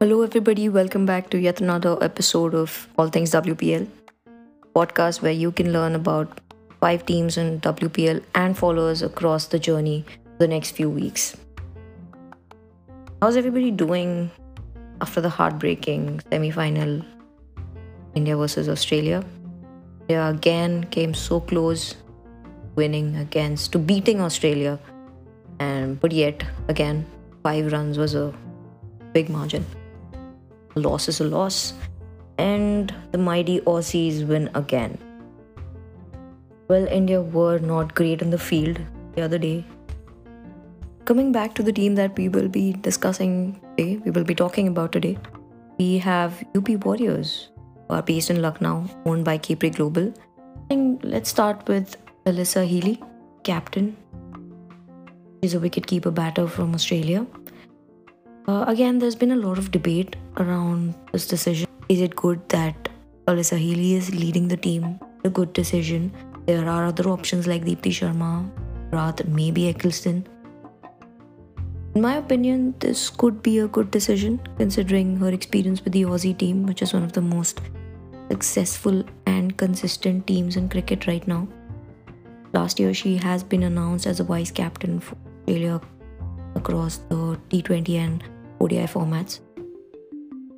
Hello, everybody. Welcome back to yet another episode of All Things WPL, podcast where you can learn about five teams in WPL and follow us across the journey the next few weeks. How's everybody doing after the heartbreaking semi final India versus Australia? India again came so close winning against to beating Australia, and but yet again, five runs was a big margin loss is a loss, and the mighty Aussies win again. Well, India were not great in the field the other day. Coming back to the team that we will be discussing today, we will be talking about today, we have UP Warriorz, who are based in Lucknow, owned by Capri Global. And let's start with Alyssa Healy, captain. She's a wicketkeeper batter from Australia. Uh, again, there's been a lot of debate around this decision. Is it good that Alyssa Healy is leading the team? A good decision. There are other options like Deepti Sharma, Rath, maybe Ecclestone. In my opinion, this could be a good decision considering her experience with the Aussie team, which is one of the most successful and consistent teams in cricket right now. Last year, she has been announced as a vice captain for Australia across the T20 and ODI formats.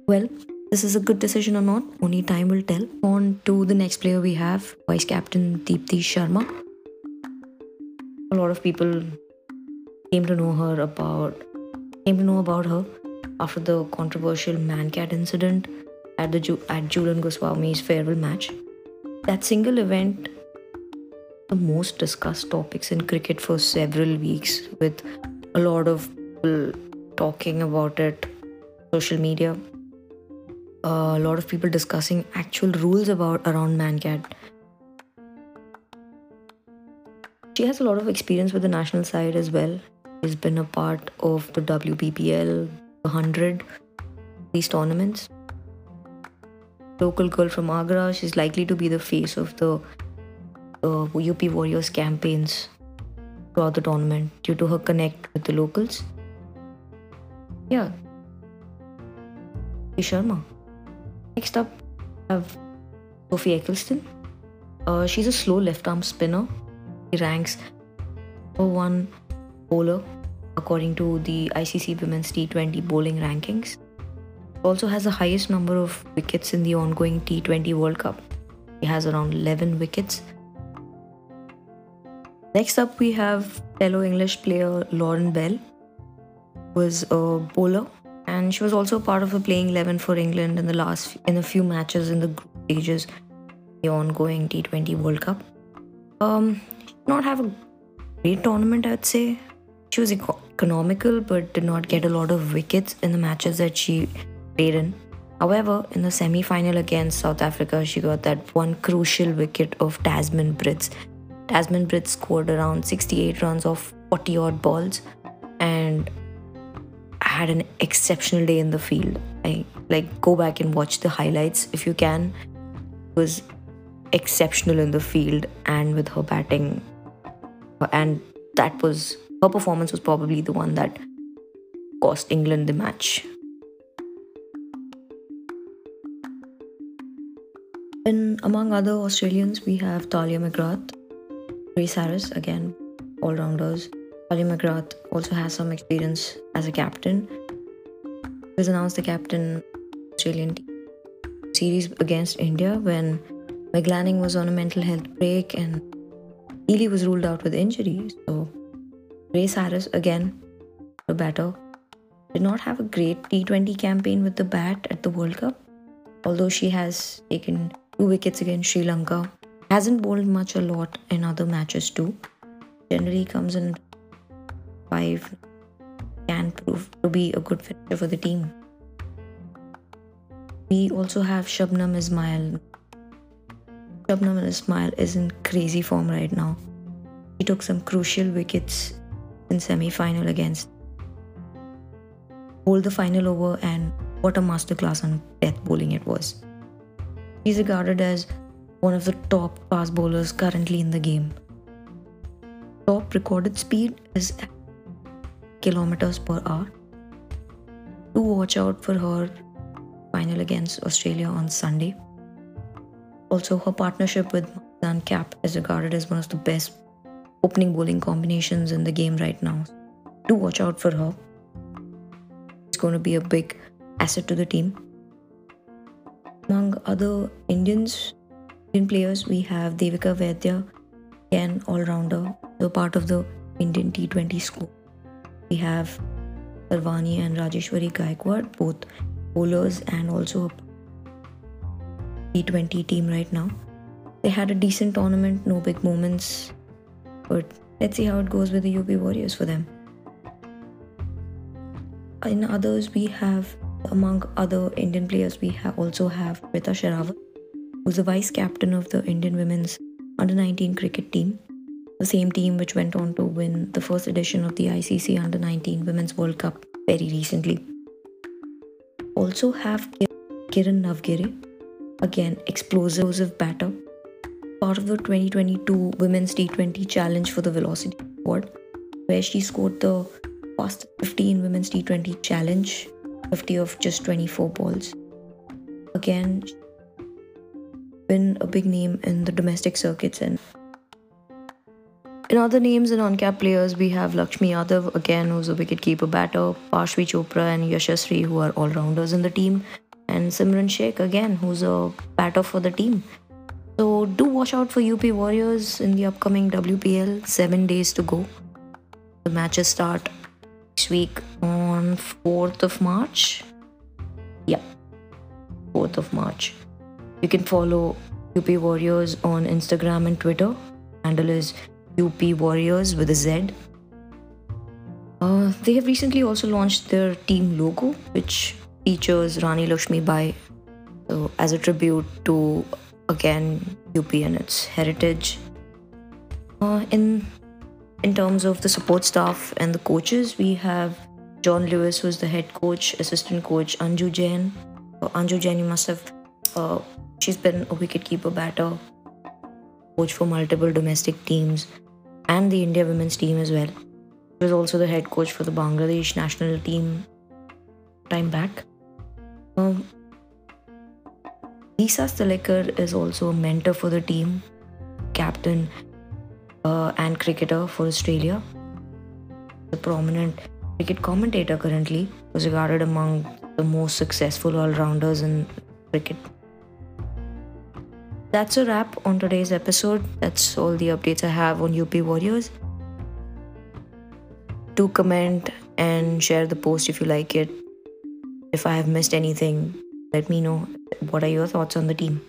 Well, this is a good decision or not, only time will tell. On to the next player we have, Vice Captain Deepti Sharma. A lot of people came to know her about came to know about her after the controversial Mankad incident at the at Jhulan Goswami's farewell match. That single event the most discussed topics in cricket for several weeks with a lot of people talking about it, social media, a lot of people discussing actual rules about around Mankad. She has a lot of experience with the national side as well. She's been a part of the WBBL, the 100, these tournaments. Local girl from Agra, she's likely to be the face of the uh, UP Warriorz campaigns throughout the tournament due to her connect with the locals. Yeah. Sharma. Next up, I have Sophie Ecclestone. Uh, she's a slow left arm spinner. She ranks number one bowler according to the ICC Women's T20 bowling rankings. Also has the highest number of wickets in the ongoing T20 World Cup. She has around 11 wickets. Next up, we have fellow English player Lauren Bell was a bowler and she was also part of the playing 11 for England in the last in a few matches in the group stages the ongoing T20 World Cup. Um, not have a great tournament, I'd say. She was economical but did not get a lot of wickets in the matches that she played in. However, in the semi final against South Africa, she got that one crucial wicket of Tazmin Brits. Tazmin Brits scored around 68 runs off 40 odd balls and had an exceptional day in the field. I like go back and watch the highlights if you can. It was exceptional in the field and with her batting, and that was her performance was probably the one that cost England the match. And among other Australians, we have Tahlia McGrath, Grace Harris, again, all rounders. Tahlia McGrath also has some experience as a captain. He was announced the captain Australian series against India when Meg Lanning was on a mental health break and Healy was ruled out with injury. So Grace Harris again, a batter, did not have a great T20 campaign with the bat at the World Cup, although she has taken two wickets against Sri Lanka. Hasn't bowled much a lot in other matches too. Generally comes in five can prove to be a good finisher for the team. We also have Shabnam Ismail. Shabnam Ismail is in crazy form right now. He took some crucial wickets in semi-final against hold the final over and what a masterclass on death bowling it was. He's regarded as one of the top fast bowlers currently in the game. Top recorded speed is kilometers per hour. do watch out for her final against Australia on Sunday. Also, her partnership with Dan Kapp is regarded as one of the best opening bowling combinations in the game right now. Do watch out for her. It's going to be a big asset to the team. Among other Indians, Indian players, we have Devika Vaidya, again all-rounder, so part of the Indian T20 squad. We have Sarvani and Rajeshwari Gaikwad, both bowlers and also a T20 team right now. They had a decent tournament, no big moments, but let's see how it goes with the UP Warriorz for them. In others, we have among other Indian players, we have also have Shweta Sehrawat, who's the vice captain of the Indian women's under 19 cricket team, the same team which went on to win the first edition of the ICC under 19 Women's World Cup very recently. Also have Kiran Navgire, again explosive batter, part of the 2022 Women's T20 Challenge for the Velocity Award, where she scored the fastest 15 Women's T20 Challenge 50 of just 24 balls. Again, been a big name in the domestic circuits and in other names and on-cap players, we have Lakshmi Yadav again, who's a wicketkeeper batter, Parshavi Chopra and Yashasri, who are all-rounders in the team, and Simran Sheikh again, who's a batter for the team. So do watch out for UP Warriorz in the upcoming WPL. Seven days to go. The matches start next week on 4th of March. Yeah, 4th of March. You can follow UP Warriorz on Instagram and Twitter. Handle is UP Warriorz with a Z. Uh, they have recently also launched their team logo, which features Rani Lakshmi Bai so as a tribute to again UP and its heritage. Uh, in in terms of the support staff and the coaches, we have Jon Lewis, who's the head coach, assistant coach, Anju Jain. Uh, Anju Jain, you must have, uh, she's been a wicketkeeper batter, coach for multiple domestic teams, and the India women's team as well. She was also the head coach for the Bangladesh national team time back. Um, Lisa Sthalekar is also a mentor for the team, captain uh, and cricketer for Australia. A prominent cricket commentator currently, was regarded among the most successful all-rounders in cricket. That's a wrap on today's episode. That's all the updates I have on UP Warriorz. Do comment and share the post if you like it. If I have missed anything, let me know. What are your thoughts on the team?